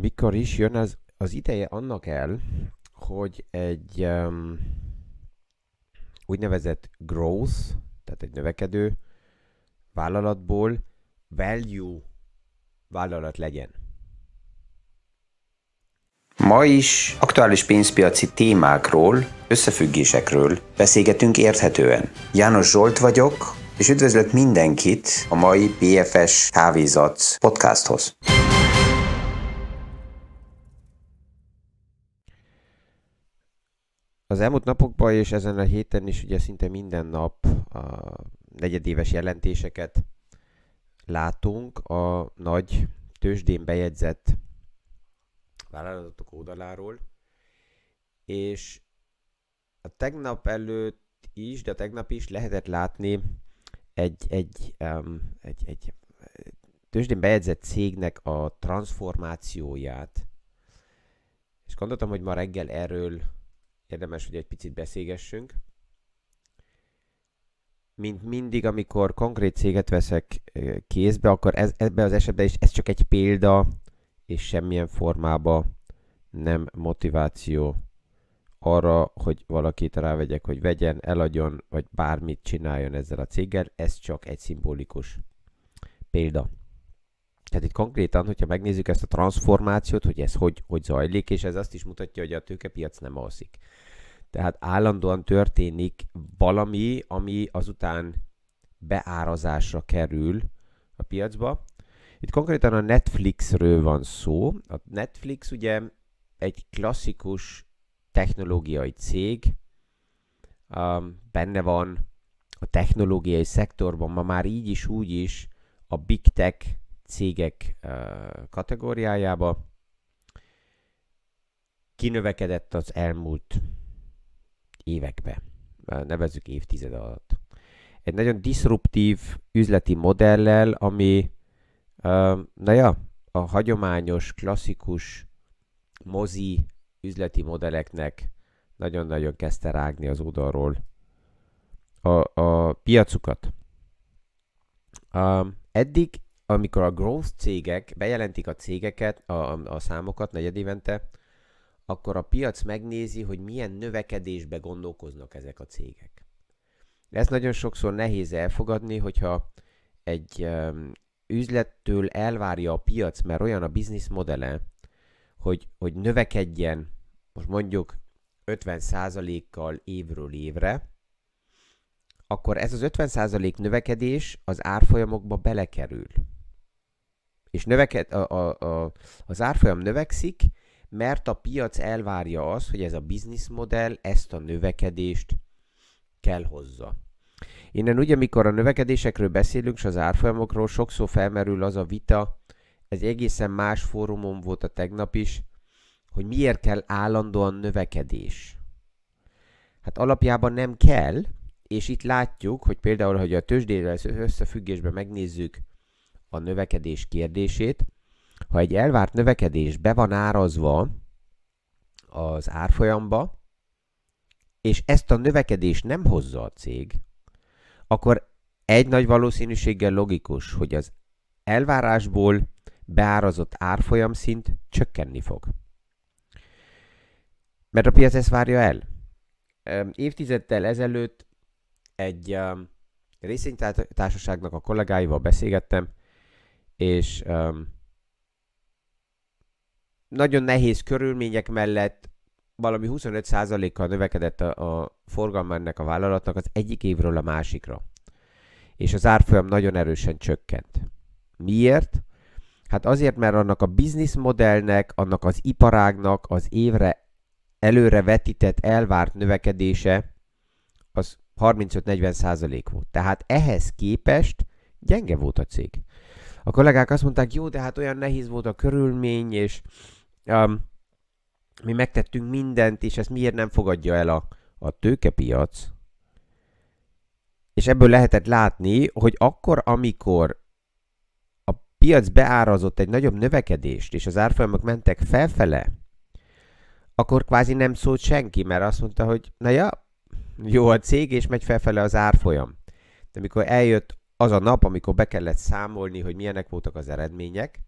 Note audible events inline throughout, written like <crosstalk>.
mikor is jön az, az ideje annak el, hogy egy um, úgynevezett growth, tehát egy növekedő vállalatból value vállalat legyen. Ma is aktuális pénzpiaci témákról, összefüggésekről beszélgetünk érthetően. János Zsolt vagyok, és üdvözlök mindenkit a mai BFS Kávézat podcasthoz. Az elmúlt napokban és ezen a héten is ugye szinte minden nap a negyedéves jelentéseket látunk. A nagy tőzsdén bejegyzett vállalatok oldaláról, és a tegnap előtt is, de a tegnap is lehetett látni egy, egy, um, egy, egy tőzsdén bejegyzett cégnek a transformációját, és gondoltam, hogy ma reggel erről érdemes, hogy egy picit beszélgessünk. Mint mindig, amikor konkrét céget veszek kézbe, akkor ez, ebben az esetben is ez csak egy példa, és semmilyen formában nem motiváció arra, hogy valakit rávegyek, hogy vegyen, eladjon, vagy bármit csináljon ezzel a céggel, ez csak egy szimbolikus példa. Tehát itt konkrétan, hogyha megnézzük ezt a transformációt, hogy ez hogy, hogy zajlik, és ez azt is mutatja, hogy a tőkepiac nem alszik. Tehát állandóan történik valami, ami azután beárazásra kerül a piacba. Itt konkrétan a Netflixről van szó. A Netflix ugye egy klasszikus technológiai cég, um, benne van a technológiai szektorban, ma már így is, úgy is a big tech cégek kategóriájába. Kinövekedett az elmúlt évekbe, nevezzük évtized alatt. Egy nagyon disruptív üzleti modellel, ami, na ja, a hagyományos, klasszikus mozi üzleti modelleknek nagyon-nagyon kezdte rágni az oldalról a, a piacukat. Uh, eddig, amikor a growth cégek bejelentik a cégeket, a, a számokat negyedévente, akkor a piac megnézi, hogy milyen növekedésbe gondolkoznak ezek a cégek. Ez nagyon sokszor nehéz elfogadni, hogyha egy um, üzlettől elvárja a piac, mert olyan a business modele, hogy, hogy növekedjen, most mondjuk 50%-kal évről évre, akkor ez az 50% növekedés az árfolyamokba belekerül. És növeked, a, a, a, az árfolyam növekszik, mert a piac elvárja azt, hogy ez a business modell ezt a növekedést kell hozza. Innen ugye, amikor a növekedésekről beszélünk, és az árfolyamokról, sokszor felmerül az a vita, ez egészen más fórumon volt a tegnap is, hogy miért kell állandóan növekedés. Hát alapjában nem kell, és itt látjuk, hogy például, hogy a tőzsdével összefüggésben megnézzük a növekedés kérdését, ha egy elvárt növekedés be van árazva az árfolyamba, és ezt a növekedést nem hozza a cég, akkor egy nagy valószínűséggel logikus, hogy az elvárásból beárazott árfolyam szint csökkenni fog. Mert a piac ezt várja el. Évtizeddel ezelőtt egy részvénytársaságnak a kollégáival beszélgettem, és um, nagyon nehéz körülmények mellett valami 25%-kal növekedett a, a forgalma ennek a vállalatnak az egyik évről a másikra. És az árfolyam nagyon erősen csökkent. Miért? Hát azért, mert annak a business modellnek, annak az iparágnak az évre előre vetített elvárt növekedése az 35-40% volt. Tehát ehhez képest gyenge volt a cég. A kollégák azt mondták, jó, de hát olyan nehéz volt a körülmény, és um, mi megtettünk mindent, és ezt miért nem fogadja el a, a tőkepiac? És ebből lehetett látni, hogy akkor, amikor a piac beárazott egy nagyobb növekedést, és az árfolyamok mentek felfele, akkor kvázi nem szólt senki, mert azt mondta, hogy na ja, jó a cég, és megy felfele az árfolyam. De amikor eljött az a nap, amikor be kellett számolni, hogy milyenek voltak az eredmények,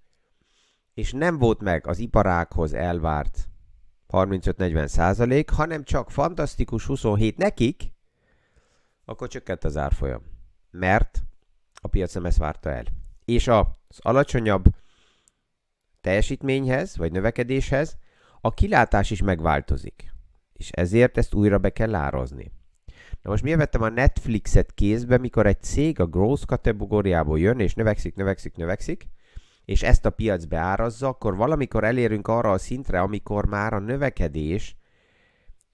és nem volt meg az iparákhoz elvárt 35-40 százalék, hanem csak fantasztikus 27 nekik, akkor csökkent az árfolyam. Mert a piac nem ezt várta el. És az alacsonyabb teljesítményhez, vagy növekedéshez a kilátás is megváltozik. És ezért ezt újra be kell árazni. Na most miért vettem a Netflixet kézbe, mikor egy cég a growth kategóriából jön, és növekszik, növekszik, növekszik, és ezt a piac beárazza, akkor valamikor elérünk arra a szintre, amikor már a növekedés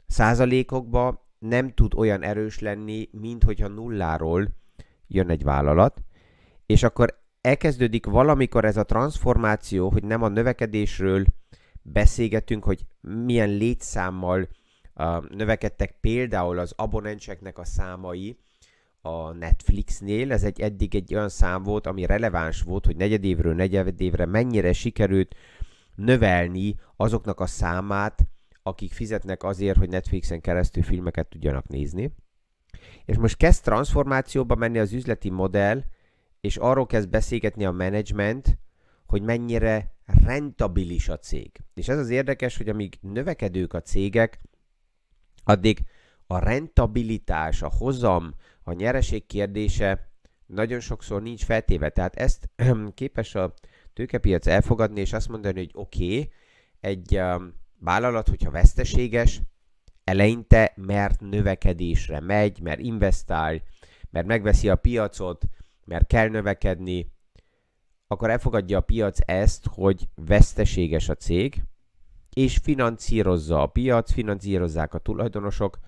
százalékokban nem tud olyan erős lenni, mint hogyha nulláról jön egy vállalat, és akkor elkezdődik valamikor ez a transformáció, hogy nem a növekedésről beszélgetünk, hogy milyen létszámmal növekedtek például az abonenseknek a számai a Netflixnél. Ez egy eddig egy olyan szám volt, ami releváns volt, hogy negyedévről negyedévre mennyire sikerült növelni azoknak a számát, akik fizetnek azért, hogy Netflixen keresztül filmeket tudjanak nézni. És most kezd transformációba menni az üzleti modell, és arról kezd beszélgetni a menedzsment, hogy mennyire rentabilis a cég. És ez az érdekes, hogy amíg növekedők a cégek, addig a rentabilitás, a hozam, a nyereség kérdése nagyon sokszor nincs feltéve. Tehát ezt <clears throat> képes a tőkepiac elfogadni, és azt mondani, hogy oké, okay, egy um, vállalat, hogyha veszteséges, eleinte, mert növekedésre megy, mert investál, mert megveszi a piacot, mert kell növekedni, akkor elfogadja a piac ezt, hogy veszteséges a cég, és financírozza a piac, finanszírozzák a tulajdonosok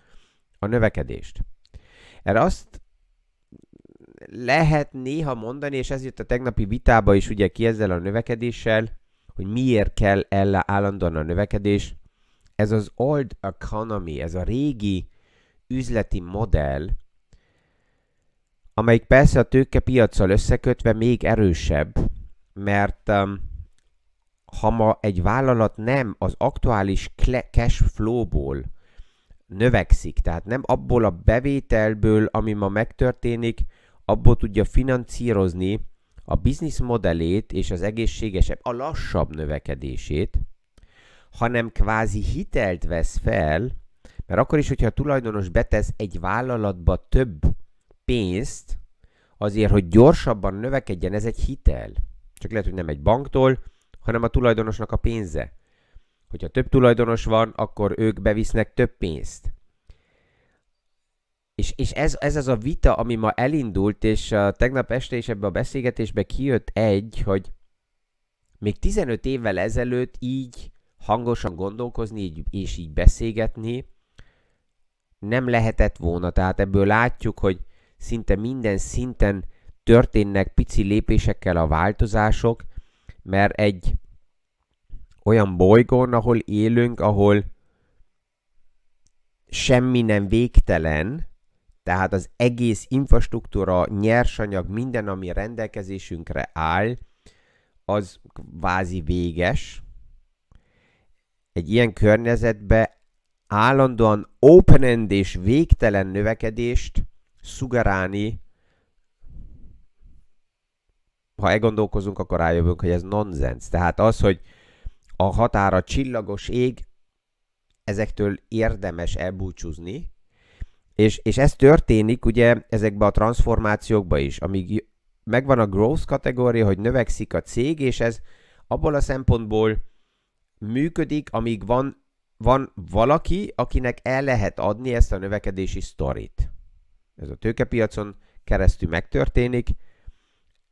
a növekedést. Erre azt lehet néha mondani, és ez jött a tegnapi vitába is ugye ki ezzel a növekedéssel, hogy miért kell el állandóan a növekedés. Ez az old economy, ez a régi üzleti modell, amelyik persze a tőkepiacsal összekötve még erősebb, mert um, ha ma egy vállalat nem az aktuális cash flow-ból növekszik, tehát nem abból a bevételből, ami ma megtörténik, abból tudja financírozni a business modellét és az egészségesebb, a lassabb növekedését, hanem kvázi hitelt vesz fel, mert akkor is, hogyha a tulajdonos betesz egy vállalatba több pénzt, azért, hogy gyorsabban növekedjen, ez egy hitel. Csak lehet, hogy nem egy banktól, hanem a tulajdonosnak a pénze. Hogyha több tulajdonos van, akkor ők bevisznek több pénzt. És, és ez, ez az a vita, ami ma elindult, és uh, tegnap este is ebbe a beszélgetésbe kijött egy, hogy még 15 évvel ezelőtt így hangosan gondolkozni így, és így beszélgetni nem lehetett volna. Tehát ebből látjuk, hogy szinte minden szinten történnek pici lépésekkel a változások, mert egy olyan bolygón, ahol élünk, ahol semmi nem végtelen, tehát az egész infrastruktúra, nyersanyag, minden, ami rendelkezésünkre áll, az vázi véges. Egy ilyen környezetbe állandóan open-end és végtelen növekedést szugerálni, ha elgondolkozunk, akkor rájövünk, hogy ez nonsens. Tehát az, hogy a határa csillagos ég, ezektől érdemes elbúcsúzni, és, és ez történik ugye ezekben a transformációkban is, amíg megvan a growth kategória, hogy növekszik a cég, és ez abból a szempontból működik, amíg van, van valaki, akinek el lehet adni ezt a növekedési sztorit. Ez a tőkepiacon keresztül megtörténik,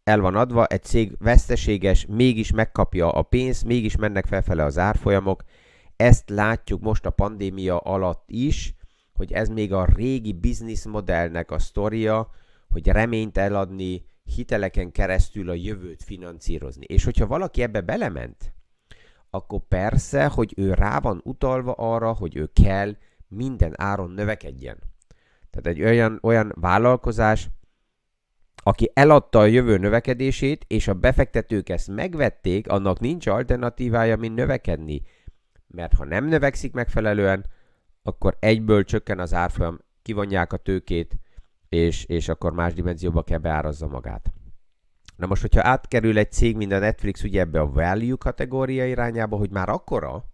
el van adva, egy cég veszteséges, mégis megkapja a pénzt, mégis mennek felfele az árfolyamok. Ezt látjuk most a pandémia alatt is, hogy ez még a régi business modellnek a sztoria, hogy reményt eladni, hiteleken keresztül a jövőt financírozni. És hogyha valaki ebbe belement, akkor persze, hogy ő rá van utalva arra, hogy ő kell minden áron növekedjen. Tehát egy olyan, olyan vállalkozás, aki eladta a jövő növekedését, és a befektetők ezt megvették, annak nincs alternatívája, mint növekedni. Mert ha nem növekszik megfelelően, akkor egyből csökken az árfolyam, kivonják a tőkét, és, és akkor más dimenzióba kell beárazza magát. Na most, hogyha átkerül egy cég, mint a Netflix ugye ebbe a value kategória irányába, hogy már akkora,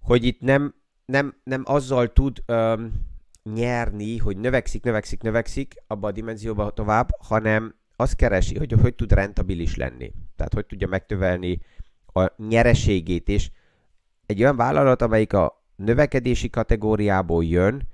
hogy itt nem, nem, nem azzal tud öm, nyerni, hogy növekszik, növekszik, növekszik abba a dimenzióba tovább, hanem azt keresi, hogy hogy tud rentabilis lenni. Tehát hogy tudja megtövelni a nyereségét, és egy olyan vállalat, amelyik a növekedési kategóriából jön,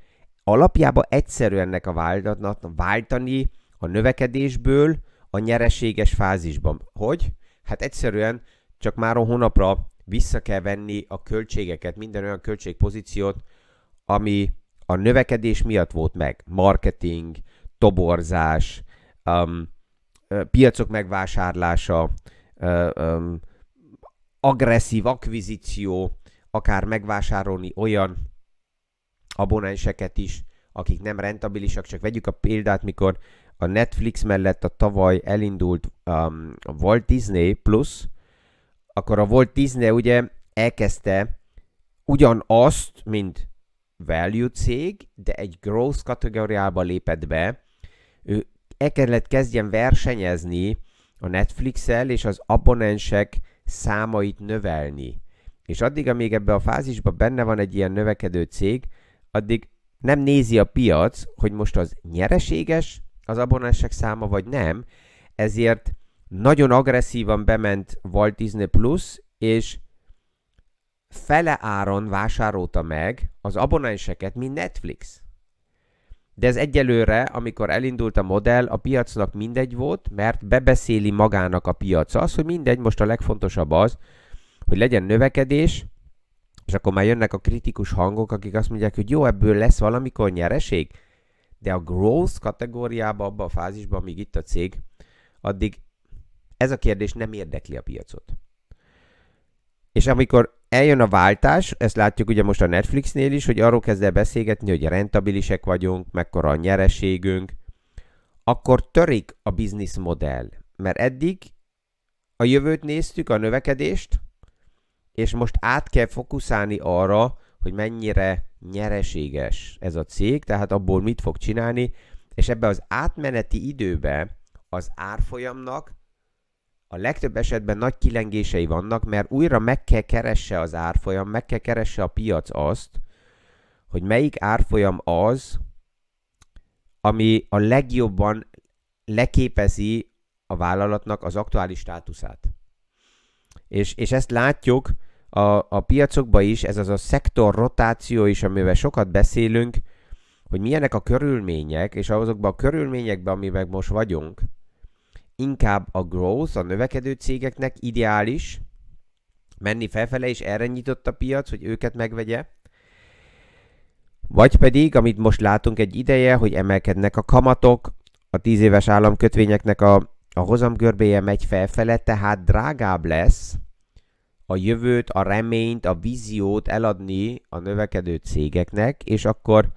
alapjában egyszerű ennek a vállalatnak váltani a növekedésből a nyereséges fázisban. Hogy? Hát egyszerűen csak már a hónapra vissza kell venni a költségeket, minden olyan költségpozíciót, ami a növekedés miatt volt meg. Marketing, toborzás, um, piacok megvásárlása, um, agresszív akvizíció, akár megvásárolni olyan abonenseket is, akik nem rentabilisak, csak vegyük a példát, mikor a Netflix mellett a tavaly elindult um, Walt Disney Plus, akkor a Walt Disney ugye elkezdte ugyanazt, mint value cég, de egy growth kategóriába lépett be. Ő el kellett kezdjen versenyezni a Netflix-el, és az abonensek számait növelni. És addig, amíg ebbe a fázisban benne van egy ilyen növekedő cég, addig nem nézi a piac, hogy most az nyereséges az abonensek száma, vagy nem, ezért nagyon agresszívan bement Walt Disney Plus, és fele áron vásárolta meg az abonenseket, mint Netflix. De ez egyelőre, amikor elindult a modell, a piacnak mindegy volt, mert bebeszéli magának a piac az, hogy mindegy, most a legfontosabb az, hogy legyen növekedés, és akkor már jönnek a kritikus hangok, akik azt mondják, hogy jó, ebből lesz valamikor nyereség, de a growth kategóriába, abban a fázisban, amíg itt a cég, addig ez a kérdés nem érdekli a piacot. És amikor eljön a váltás, ezt látjuk ugye most a Netflixnél is, hogy arról kezd el beszélgetni, hogy rentabilisek vagyunk, mekkora a nyereségünk, akkor törik a business modell. Mert eddig a jövőt néztük, a növekedést, és most át kell fokuszálni arra, hogy mennyire nyereséges ez a cég, tehát abból mit fog csinálni, és ebbe az átmeneti időbe az árfolyamnak a legtöbb esetben nagy kilengései vannak, mert újra meg kell keresse az árfolyam, meg kell keresse a piac azt, hogy melyik árfolyam az, ami a legjobban leképezi a vállalatnak az aktuális státuszát. És, és ezt látjuk a, a piacokban is, ez az a szektor rotáció is, amivel sokat beszélünk, hogy milyenek a körülmények, és azokban a körülményekben, amiben most vagyunk, inkább a growth, a növekedő cégeknek ideális, menni felfele, és erre nyitott a piac, hogy őket megvegye. Vagy pedig, amit most látunk egy ideje, hogy emelkednek a kamatok, a 10 éves államkötvényeknek a, a hozamgörbéje megy felfele, tehát drágább lesz a jövőt, a reményt, a víziót eladni a növekedő cégeknek, és akkor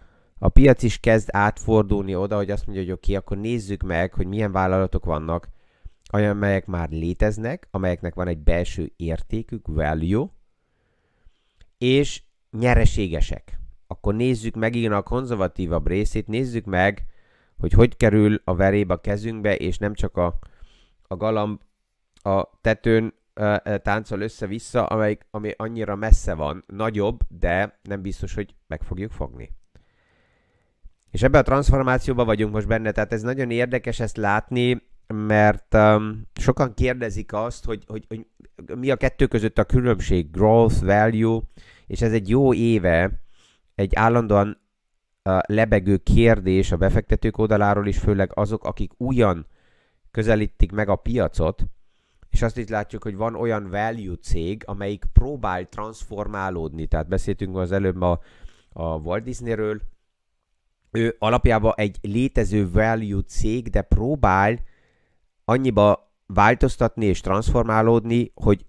a piac is kezd átfordulni oda, hogy azt mondja, hogy oké, okay, akkor nézzük meg, hogy milyen vállalatok vannak, amelyek már léteznek, amelyeknek van egy belső értékük, value, és nyereségesek. Akkor nézzük meg igen a konzervatívabb részét, nézzük meg, hogy hogy kerül a veréb a kezünkbe, és nem csak a, a galamb a tetőn táncol össze-vissza, amelyik, ami annyira messze van, nagyobb, de nem biztos, hogy meg fogjuk fogni. És ebbe a transformációba vagyunk most benne, tehát ez nagyon érdekes ezt látni, mert um, sokan kérdezik azt, hogy, hogy, hogy mi a kettő között a különbség, growth, value, és ez egy jó éve egy állandóan uh, lebegő kérdés a befektetők oldaláról is, főleg azok, akik újan közelítik meg a piacot, és azt is látjuk, hogy van olyan value cég, amelyik próbál transformálódni, tehát beszéltünk az előbb a, a Walt Disneyről, ő alapjában egy létező value cég, de próbál annyiba változtatni és transformálódni, hogy,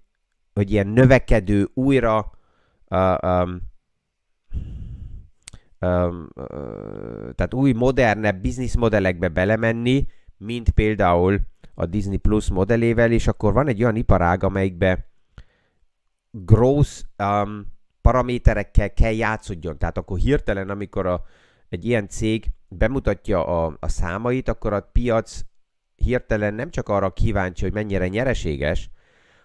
hogy ilyen növekedő, újra uh, um, um, uh, tehát új, modernebb bizniszmodellekbe belemenni, mint például a Disney Plus modellével, és akkor van egy olyan iparág, amelyikbe gross um, paraméterekkel kell játszódjon. Tehát akkor hirtelen, amikor a, egy ilyen cég bemutatja a, a számait, akkor a piac hirtelen nem csak arra kíváncsi, hogy mennyire nyereséges,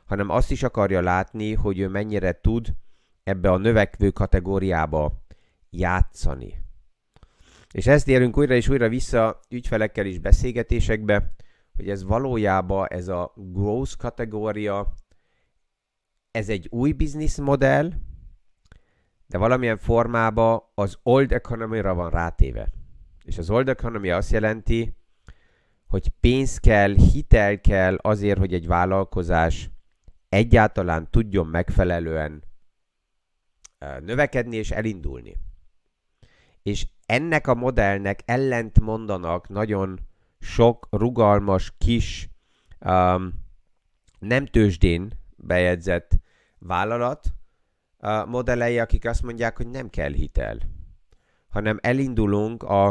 hanem azt is akarja látni, hogy ő mennyire tud ebbe a növekvő kategóriába játszani. És ezt érünk újra és újra vissza ügyfelekkel is beszélgetésekbe, hogy ez valójában ez a growth kategória, ez egy új business modell, de valamilyen formában az old economy-ra van rátéve. És az old economy azt jelenti, hogy pénz kell, hitel kell azért, hogy egy vállalkozás egyáltalán tudjon megfelelően növekedni és elindulni. És ennek a modellnek ellent mondanak nagyon sok rugalmas, kis, um, nem tőzsdén bejegyzett vállalat uh, modellei, akik azt mondják, hogy nem kell hitel, hanem elindulunk a,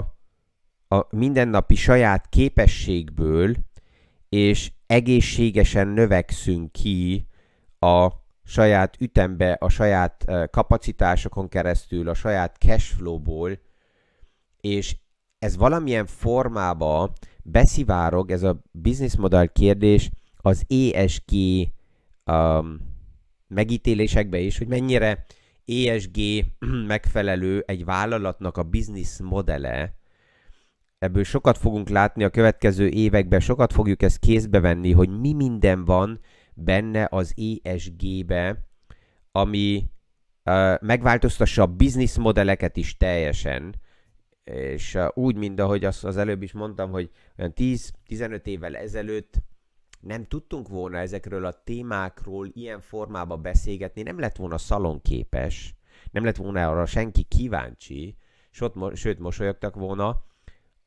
a mindennapi saját képességből, és egészségesen növekszünk ki a saját ütembe, a saját kapacitásokon keresztül, a saját cashflow-ból, és ez valamilyen formába beszivárog, ez a business model kérdés az ESG um, megítélésekbe is, hogy mennyire ESG <clears throat> megfelelő egy vállalatnak a business modele, ebből sokat fogunk látni a következő években, sokat fogjuk ezt kézbe venni, hogy mi minden van benne az ESG-be, ami uh, megváltoztassa a business modelleket is teljesen, és uh, úgy, mint ahogy azt az előbb is mondtam, hogy olyan 10-15 évvel ezelőtt nem tudtunk volna ezekről a témákról ilyen formában beszélgetni, nem lett volna szalonképes, nem lett volna arra senki kíváncsi, sőt, mosolyogtak volna.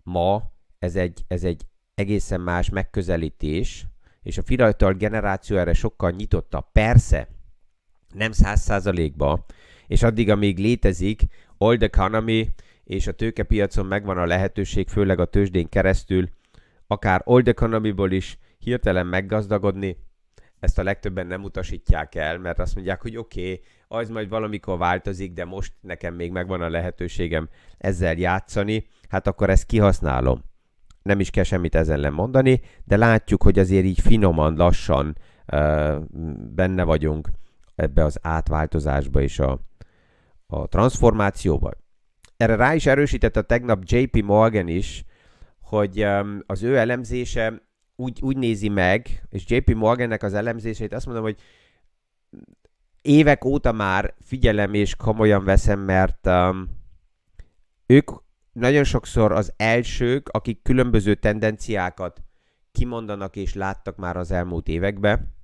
Ma ez egy, ez egy egészen más megközelítés, és a fiatal generáció erre sokkal nyitotta. Persze, nem száz százalékba, és addig, amíg létezik old economy, és a tőkepiacon megvan a lehetőség, főleg a tőzsdén keresztül, akár old economy-ból is hirtelen meggazdagodni, ezt a legtöbben nem utasítják el, mert azt mondják, hogy oké, okay, az majd valamikor változik, de most nekem még megvan a lehetőségem ezzel játszani, hát akkor ezt kihasználom nem is kell semmit ezen ellen mondani, de látjuk, hogy azért így finoman, lassan uh, benne vagyunk ebbe az átváltozásba és a, a transformációba. Erre rá is erősített a tegnap JP Morgan is, hogy um, az ő elemzése úgy, úgy nézi meg, és JP Morgannek az elemzését azt mondom, hogy évek óta már figyelem és komolyan veszem, mert um, ők nagyon sokszor az elsők, akik különböző tendenciákat kimondanak és láttak már az elmúlt években,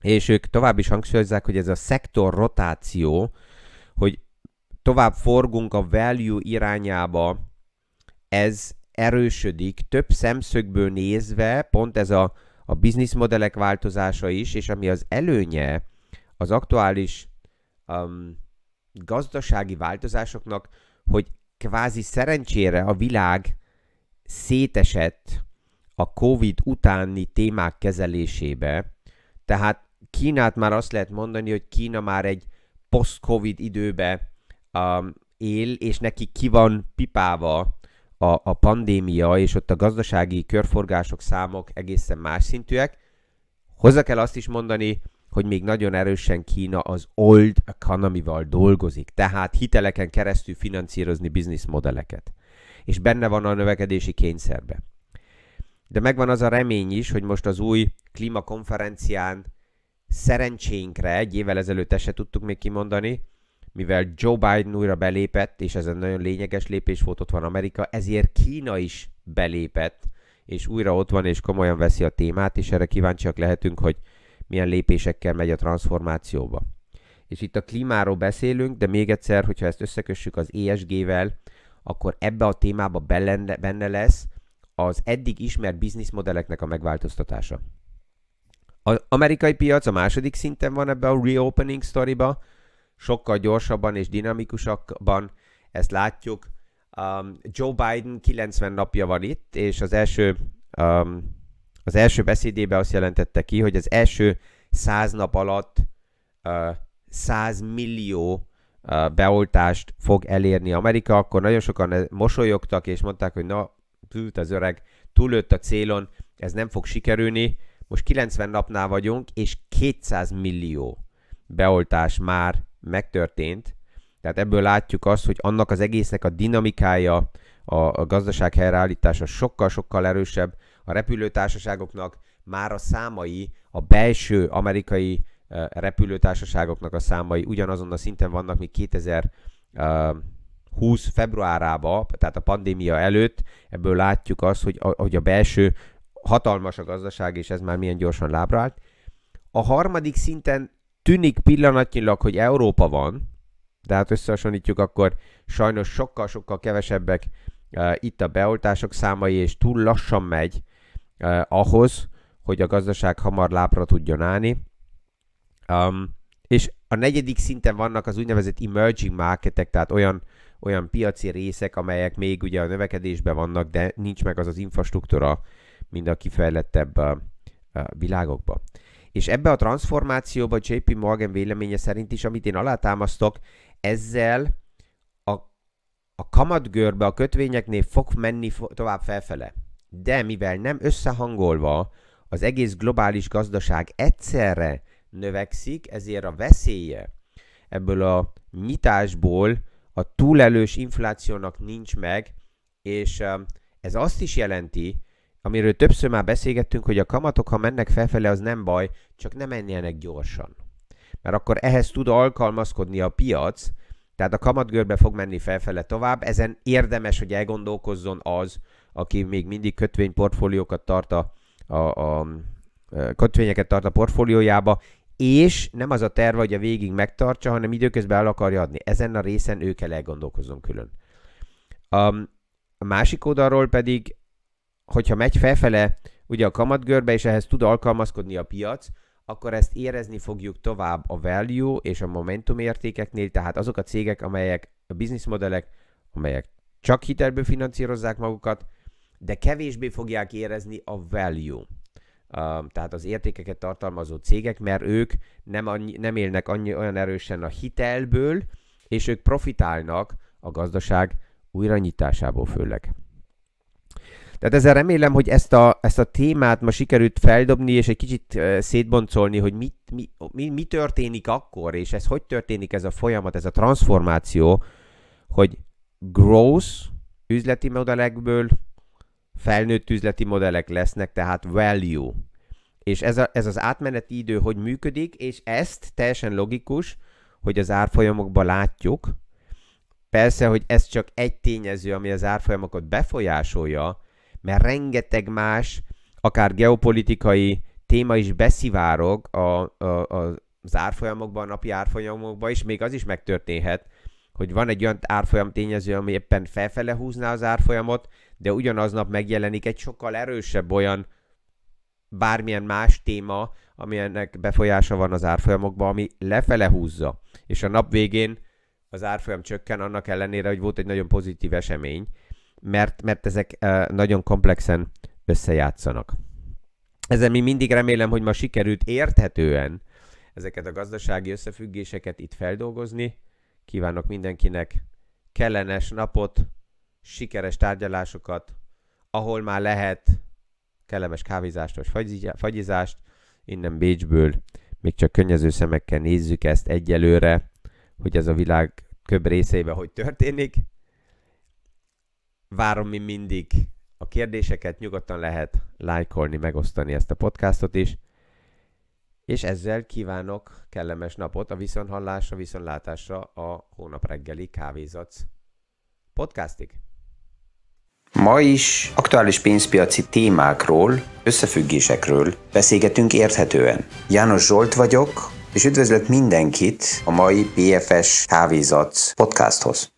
és ők tovább is hangsúlyozzák, hogy ez a szektor rotáció, hogy tovább forgunk a value irányába, ez erősödik több szemszögből nézve, pont ez a, a business modellek változása is, és ami az előnye az aktuális um, gazdasági változásoknak, hogy kvázi szerencsére a világ szétesett a COVID utáni témák kezelésébe, tehát Kínát már azt lehet mondani, hogy Kína már egy post-COVID időbe um, él, és neki ki van pipálva a, a pandémia, és ott a gazdasági körforgások, számok egészen más szintűek. Hozzá kell azt is mondani, hogy még nagyon erősen Kína az old economy-val dolgozik, tehát hiteleken keresztül finanszírozni business modelleket. És benne van a növekedési kényszerbe. De megvan az a remény is, hogy most az új klímakonferencián szerencsénkre, egy évvel ezelőtt se tudtuk még kimondani, mivel Joe Biden újra belépett, és ez egy nagyon lényeges lépés volt, ott van Amerika, ezért Kína is belépett, és újra ott van, és komolyan veszi a témát, és erre kíváncsiak lehetünk, hogy milyen lépésekkel megy a transformációba. És itt a klímáról beszélünk, de még egyszer, hogyha ezt összekössük az ESG-vel, akkor ebbe a témába benne lesz az eddig ismert bizniszmodelleknek a megváltoztatása. Az amerikai piac a második szinten van ebbe a reopening storyba, sokkal gyorsabban és dinamikusabban, ezt látjuk. Um, Joe Biden 90 napja van itt, és az első um, az első beszédében azt jelentette ki, hogy az első száz nap alatt uh, 100 millió uh, beoltást fog elérni Amerika, akkor nagyon sokan mosolyogtak, és mondták, hogy na, tűnt az öreg, túlőtt a célon, ez nem fog sikerülni. Most 90 napnál vagyunk, és 200 millió beoltás már megtörtént. Tehát ebből látjuk azt, hogy annak az egésznek a dinamikája, a, a gazdaság helyreállítása sokkal-sokkal erősebb. A repülőtársaságoknak már a számai, a belső amerikai uh, repülőtársaságoknak a számai ugyanazon a szinten vannak, mint 2020 februárába, tehát a pandémia előtt. Ebből látjuk azt, hogy a, hogy a belső hatalmas a gazdaság, és ez már milyen gyorsan lábra állt. A harmadik szinten tűnik pillanatnyilag, hogy Európa van, de hát összehasonlítjuk, akkor sajnos sokkal-sokkal kevesebbek uh, itt a beoltások számai, és túl lassan megy uh, ahhoz, hogy a gazdaság hamar lábra tudjon állni. Um, és a negyedik szinten vannak az úgynevezett emerging marketek, tehát olyan, olyan piaci részek, amelyek még ugye a növekedésben vannak, de nincs meg az az infrastruktúra, mint a kifejlettebb uh, uh, világokban. És ebbe a transformációba JP Morgan véleménye szerint is, amit én alátámasztok, ezzel a, a kamatgörbe a kötvényeknél fog menni tovább felfele. De mivel nem összehangolva az egész globális gazdaság egyszerre növekszik, ezért a veszélye ebből a nyitásból a túlelős inflációnak nincs meg, és ez azt is jelenti, amiről többször már beszélgettünk, hogy a kamatok, ha mennek felfele, az nem baj, csak nem menjenek gyorsan. Mert akkor ehhez tud alkalmazkodni a piac, tehát a kamatgörbe fog menni felfele tovább, ezen érdemes, hogy elgondolkozzon az, aki még mindig kötvényportfóliókat tart a, a, a kötvényeket tart a portfóliójába, és nem az a terve, hogy a végig megtartsa, hanem időközben el akarja adni. Ezen a részen ő kell elgondolkozzon külön. A másik oldalról pedig hogyha megy felfele ugye a kamatgörbe, és ehhez tud alkalmazkodni a piac, akkor ezt érezni fogjuk tovább a value és a momentum értékeknél, tehát azok a cégek, amelyek a modellek, amelyek csak hitelből finanszírozzák magukat, de kevésbé fogják érezni a value. Uh, tehát az értékeket tartalmazó cégek, mert ők nem, annyi, nem élnek annyi, olyan erősen a hitelből, és ők profitálnak a gazdaság újranyitásából főleg. Tehát ezzel remélem, hogy ezt a, ezt a témát ma sikerült feldobni, és egy kicsit szétboncolni, hogy mit, mi, mi, mi történik akkor, és ez hogy történik ez a folyamat, ez a transformáció, hogy growth üzleti modellekből felnőtt üzleti modellek lesznek, tehát value. És ez, a, ez az átmeneti idő hogy működik, és ezt teljesen logikus, hogy az árfolyamokban látjuk. Persze, hogy ez csak egy tényező, ami az árfolyamokat befolyásolja, mert rengeteg más, akár geopolitikai téma is beszivárog a, a, a, az árfolyamokban, a napi árfolyamokban, és még az is megtörténhet, hogy van egy olyan árfolyam tényező, ami éppen felfele húzná az árfolyamot, de ugyanaznap megjelenik egy sokkal erősebb olyan bármilyen más téma, ami ennek befolyása van az árfolyamokban, ami lefele húzza. És a nap végén az árfolyam csökken, annak ellenére, hogy volt egy nagyon pozitív esemény mert, mert ezek nagyon komplexen összejátszanak. Ezzel mi mindig remélem, hogy ma sikerült érthetően ezeket a gazdasági összefüggéseket itt feldolgozni. Kívánok mindenkinek kellenes napot, sikeres tárgyalásokat, ahol már lehet kellemes kávézást vagy fagyizást, innen Bécsből még csak könnyező szemekkel nézzük ezt egyelőre, hogy ez a világ köbb részeiben hogy történik, Várom mi mindig a kérdéseket, nyugodtan lehet lájkolni, megosztani ezt a podcastot is. És ezzel kívánok kellemes napot a viszonhallásra, viszonlátásra a hónap reggeli kávézac podcastig. Ma is aktuális pénzpiaci témákról, összefüggésekről beszélgetünk érthetően. János Zsolt vagyok, és üdvözlök mindenkit a mai BFS Kávézac podcasthoz.